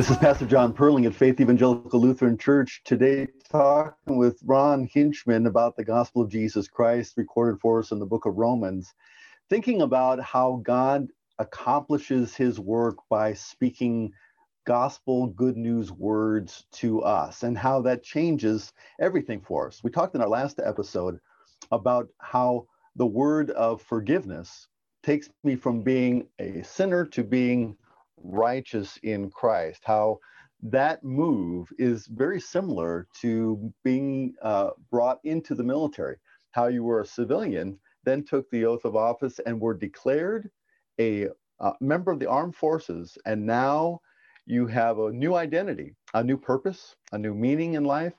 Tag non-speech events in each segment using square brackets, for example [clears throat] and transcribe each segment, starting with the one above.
This is Pastor John Perling at Faith Evangelical Lutheran Church. Today, talking with Ron Hinchman about the gospel of Jesus Christ, recorded for us in the book of Romans, thinking about how God accomplishes his work by speaking gospel good news words to us and how that changes everything for us. We talked in our last episode about how the word of forgiveness takes me from being a sinner to being righteous in Christ, how that move is very similar to being uh, brought into the military, how you were a civilian, then took the oath of office and were declared a uh, member of the armed forces, and now you have a new identity, a new purpose, a new meaning in life.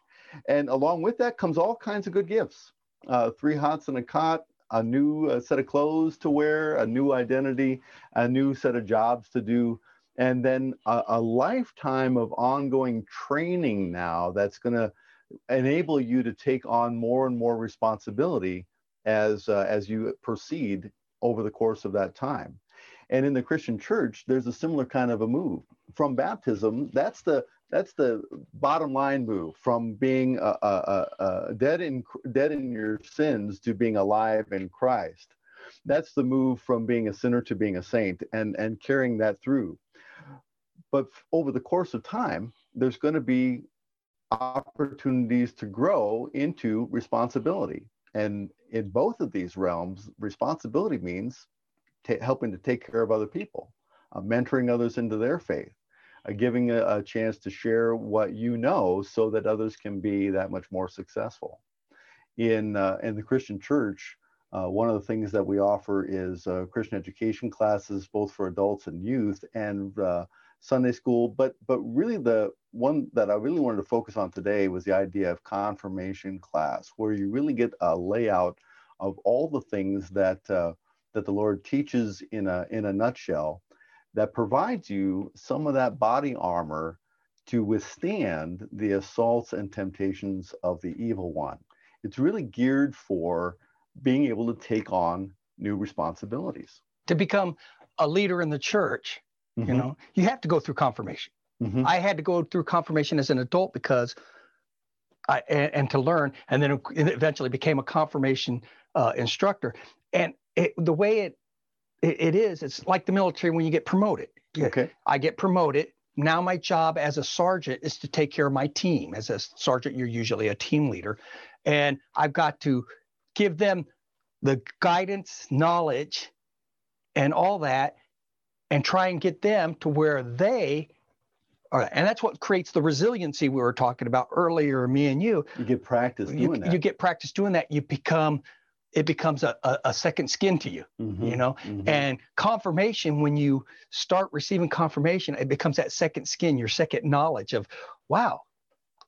And along with that comes all kinds of good gifts uh, three hots and a cot, a new uh, set of clothes to wear, a new identity, a new set of jobs to do, and then a, a lifetime of ongoing training now that's going to enable you to take on more and more responsibility as uh, as you proceed over the course of that time. And in the Christian church, there's a similar kind of a move from baptism. That's the that's the bottom line move from being a, a, a dead in dead in your sins to being alive in Christ. That's the move from being a sinner to being a saint, and and carrying that through. But over the course of time, there's going to be opportunities to grow into responsibility. And in both of these realms, responsibility means t- helping to take care of other people, uh, mentoring others into their faith, uh, giving a, a, chance to share what you know so that others can be that much more successful. In, uh, in the Christian church, uh, one of the things that we offer is uh, Christian education classes, both for adults and youth, and uh, Sunday school, but but really the one that I really wanted to focus on today was the idea of confirmation class, where you really get a layout of all the things that uh, that the Lord teaches in a in a nutshell, that provides you some of that body armor to withstand the assaults and temptations of the evil one. It's really geared for being able to take on new responsibilities. To become a leader in the church, Mm-hmm. You know, you have to go through confirmation. Mm-hmm. I had to go through confirmation as an adult because I and, and to learn, and then eventually became a confirmation uh, instructor. And it, the way it, it it is, it's like the military when you get promoted. Okay. I get promoted. Now my job as a sergeant is to take care of my team. As a sergeant, you're usually a team leader, and I've got to give them the guidance, knowledge, and all that and try and get them to where they are. And that's what creates the resiliency we were talking about earlier, me and you. You get practice doing you, that. You get practice doing that. You become, it becomes a, a, a second skin to you, mm-hmm, you know? Mm-hmm. And confirmation, when you start receiving confirmation, it becomes that second skin, your second knowledge of, wow,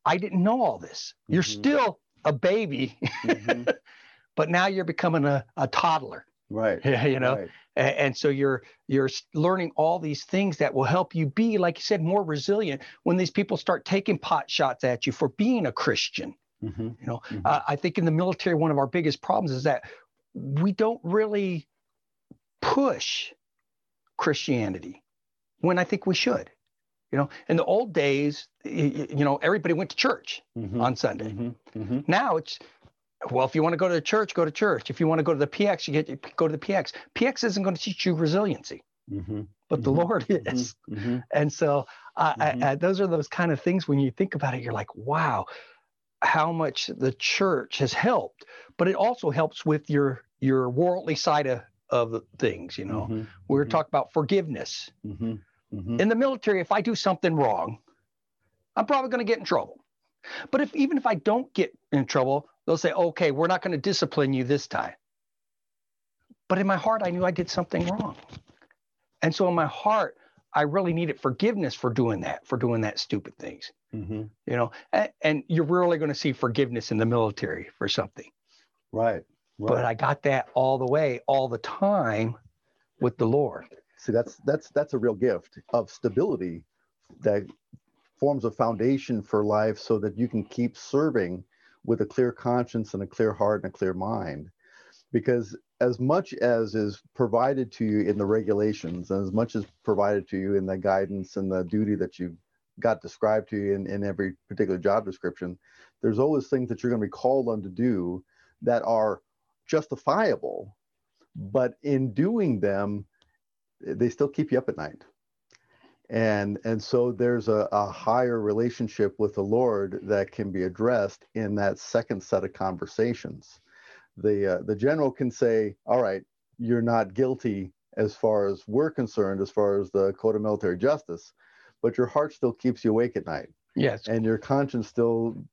I didn't know all this. Mm-hmm. You're still a baby, mm-hmm. [laughs] but now you're becoming a, a toddler. Right. [laughs] Yeah, you know, right and, and so you're you're learning all these things that will help you be like you said more resilient when these people start taking pot shots at you for being a christian mm-hmm. you know mm-hmm. uh, i think in the military one of our biggest problems is that we don't really push christianity when i think we should you know in the old days you, you know everybody went to church mm-hmm. on sunday mm-hmm. Mm-hmm. now it's well, if you want to go to the church, go to church. If you want to go to the PX, you get go to the PX. PX isn't going to teach you resiliency, mm-hmm. but mm-hmm. the Lord mm-hmm. is. Mm-hmm. And so, uh, I, mm-hmm. I, those are those kind of things when you think about it, you're like, wow, how much the church has helped. But it also helps with your your worldly side of, of things. You know, mm-hmm. we are talking about forgiveness. In the military, if I do something wrong, I'm probably going to get in trouble. But if even if I don't get in trouble, they'll say, okay, we're not going to discipline you this time. But in my heart, I knew I did something wrong. And so in my heart, I really needed forgiveness for doing that, for doing that stupid things. Mm-hmm. You know, and, and, you're really going to see forgiveness in the military for something. Right, right. But I got that all the way, all the time with the Lord. See, that's that's that's a real gift of stability that forms a foundation for life so that you can keep serving with a clear conscience and a clear heart and a clear mind. Because as much as is provided to you in the regulations, and as much as provided to you in the guidance and the duty that you've got described to you in, in every particular job description, there's always things that you're going to be called on to do that are justifiable, but in doing them, they still keep you up at night. And, and so there's a, a higher relationship with the Lord that can be addressed in that second set of conversations. The, uh, the general can say, All right, you're not guilty as far as we're concerned, as far as the code of military justice, but your heart still keeps you awake at night. Yes. And your conscience still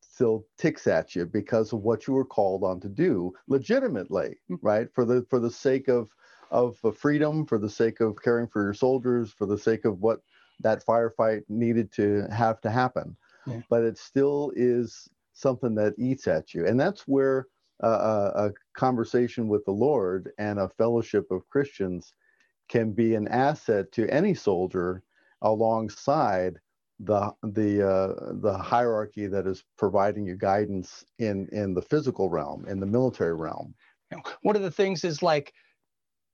still ticks at you because of what you were called on to do legitimately, mm-hmm. right? For the for the sake of of freedom, for the sake of caring for your soldiers, for the sake of what that firefight needed to have to happen. Yeah. But it still is something that eats at you, and that's where uh, a conversation with the Lord and a fellowship of Christians can be an asset to any soldier alongside the the uh, the hierarchy that is providing you guidance in in the physical realm in the military realm one of the things is like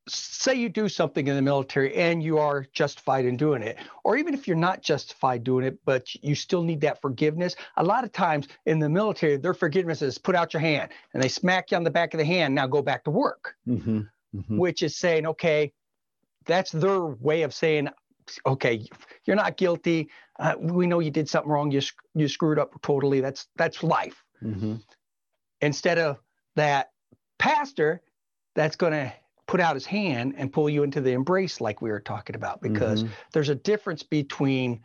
say you do something in the military and you are justified in doing it or even if you're not justified doing it but you still need that forgiveness a lot of times in the military their forgiveness is put out your hand and they smack you on the back of the hand now go back to work mm-hmm. Mm-hmm. which is saying okay that's their way of saying okay, you're not guilty. Uh, we know you did something wrong. You you screwed up totally. That's that's life. Mm-hmm. Instead of that pastor that's going to put out his hand and pull you into the embrace like we were talking about because mm-hmm. there's a difference between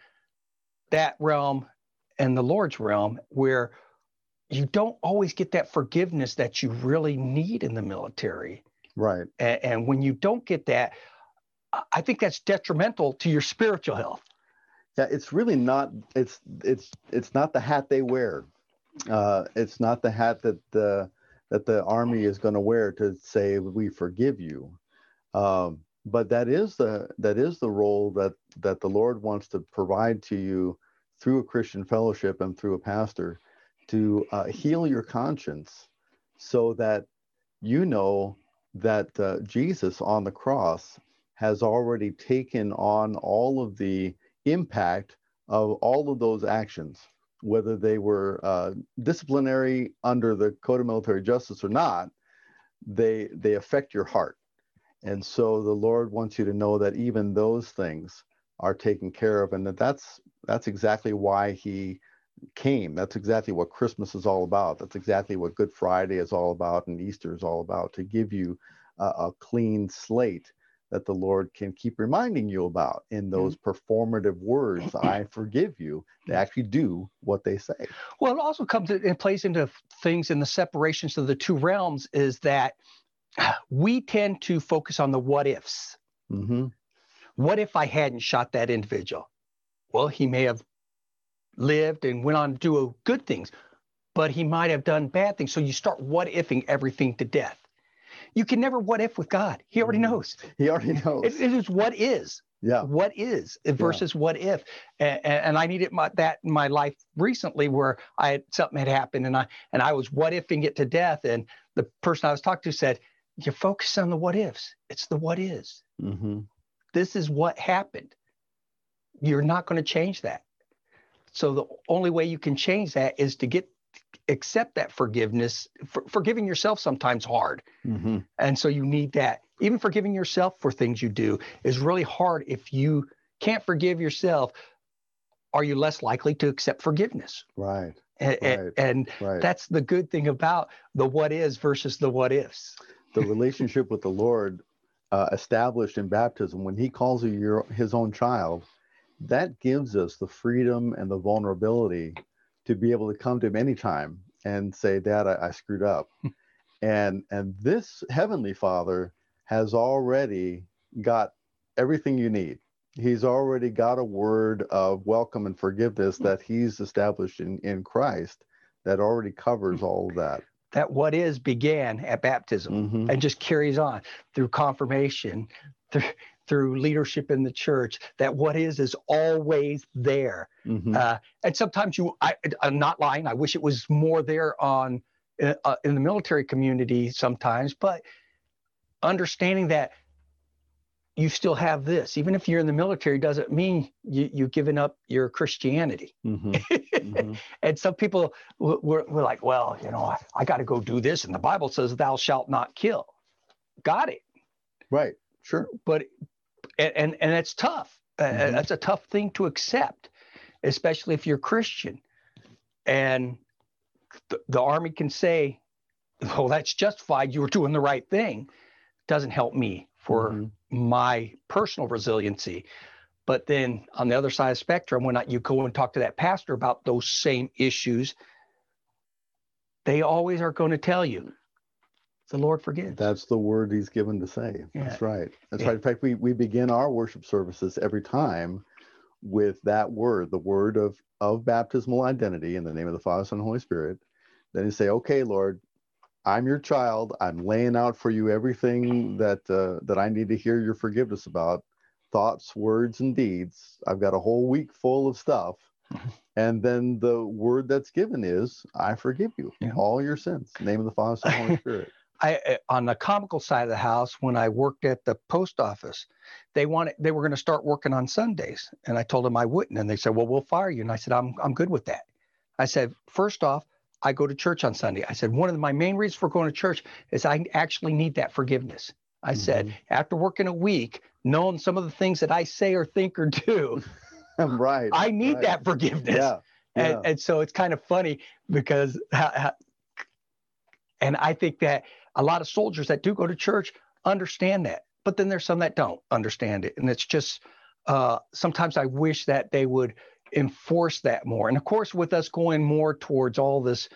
that realm and the Lord's realm where you don't always get that forgiveness that you really need in the military. Right. And, and when you don't get that, I think that's detrimental to your spiritual health. Yeah, it's really not. It's it's it's not the hat they wear. Uh, it's not the hat that the that the army is going to wear to say we forgive you. Um, but that is the that is the role that that the Lord wants to provide to you through a Christian fellowship and through a pastor to uh, heal your conscience, so that you know that uh, Jesus on the cross has already taken on all of the impact of all of those actions, whether they were uh, disciplinary under the Code of Military Justice or not, they they affect your heart. And so the Lord wants you to know that even those things are taken care of, and that that's that's exactly why He came. That's exactly what Christmas is all about. That's exactly what Good Friday is all about, and Easter is all about to give you a, a clean slate that the Lord can keep reminding you about in mm-hmm. those performative words, [clears throat] I forgive you. They actually do what they say. Well, it also comes in plays into things in the separations of the two realms is that [sighs] we tend to focus on the what ifs. Mm-hmm. What if I hadn't shot that individual? Well, he may have lived and went on to do good things, but he might have done bad things. So you start what ifing everything to death. You can never what if with God. He already mm-hmm. knows. He already knows. it, it is what is. Yeah. What is versus yeah. what if? And, and, I needed my, that in my life recently where I had something had happened and I and I was what ifing it to death. And the person I was talking to said, "You focus on the what ifs. It's the what is. Mm-hmm. This is what happened. You're not going to change that. So the only way you can change that is to get accept that forgiveness. For, forgiving yourself sometimes hard, mm-hmm. and so you need that. Even forgiving yourself for things you do is really hard. If you can't forgive yourself, are you less likely to accept forgiveness? Right. And, right. and right. that's the good thing about the what is versus the what ifs. The relationship with the Lord uh, established in baptism, when He calls you your, His own child, that gives us the freedom and the vulnerability to be able to come to him anytime and say, Dad, I, I screwed up. [laughs] and and this heavenly father has already got everything you need. He's already got a word of welcome and forgiveness that he's established in, in Christ that already covers all of that. That what is began at baptism mm-hmm. and just carries on through confirmation, through, through leadership in the church that what is is always there. Mm-hmm. Uh, and sometimes you, I, am not lying. I wish it was more there on uh, in the military community sometimes, but understanding that you still have this. Even if you're in the military, doesn't mean you, you've given up your Christianity. Mm-hmm. Mm-hmm. [laughs] and some people were, were like, well, you know, I, I got to go do this. And the Bible says, thou shalt not kill. Got it. Right. Sure. But, and, and, and it's tough. Mm-hmm. that's a tough thing to accept, especially if you're Christian. And the, the army can say, oh, that's justified. You were doing the right thing. Doesn't help me for mm-hmm my personal resiliency. But then on the other side of the spectrum, when you go and talk to that pastor about those same issues, they always are going to tell you the Lord forgives. That's the word he's given to say. Yeah. That's right. That's yeah. right. In fact, we, we begin our worship services every time with that word, the word of, of baptismal identity in the name of the Father, Son, and Holy Spirit. Then you say, okay, Lord, I'm your child. I'm laying out for you everything that uh, that I need to hear your forgiveness about, thoughts, words, and deeds. I've got a whole week full of stuff, and then the word that's given is, "I forgive you yeah. all your sins." Name of the Father, Son, and Holy [laughs] Spirit. I, on the comical side of the house, when I worked at the post office, they wanted they were going to start working on Sundays, and I told them I wouldn't, and they said, "Well, we'll fire you." And I said, "I'm I'm good with that." I said, first off, I go to church on Sunday. I said, one of my main reasons for going to church is I actually need that forgiveness. I mm-hmm. said, after working a week, knowing some of the things that I say or think or do, [laughs] right. I need right. that forgiveness. Yeah. And, yeah. and so it's kind of funny because, and I think that a lot of soldiers that do go to church understand that, but then there's some that don't understand it. And it's just, uh, sometimes I wish that they would enforce that more. And of course, with us going more towards all this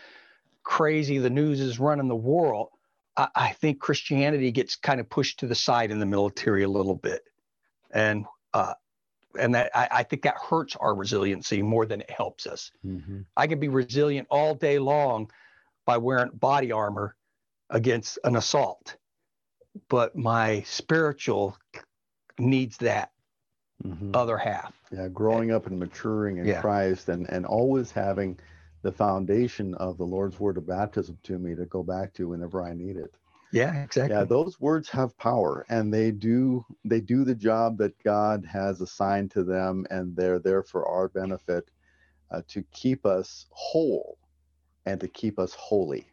crazy, the news is running the world, I, I think Christianity gets kind of pushed to the side in the military a little bit. And uh, and that I, I, think that hurts our resiliency more than it helps us. Mm-hmm. I can be resilient all day long by wearing body armor against an assault, but my spiritual needs that mm-hmm. other half. Yeah, growing up and maturing in yeah. Christ and, and always having the foundation of the Lord's word of baptism to me to go back to whenever I need it. Yeah, exactly. Yeah, those words have power and they do they do the job that God has assigned to them and they're there for our benefit uh, to keep us whole and to keep us holy.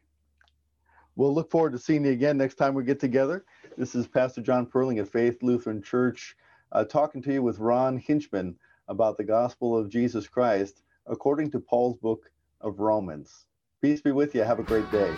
We'll look forward to seeing you again next time we get together. This is Pastor John Perling at Faith Lutheran Church uh, talking to you with Ron Hinchman about the gospel of Jesus Christ according to Paul's book of Romans. Peace be with you. Have a great day.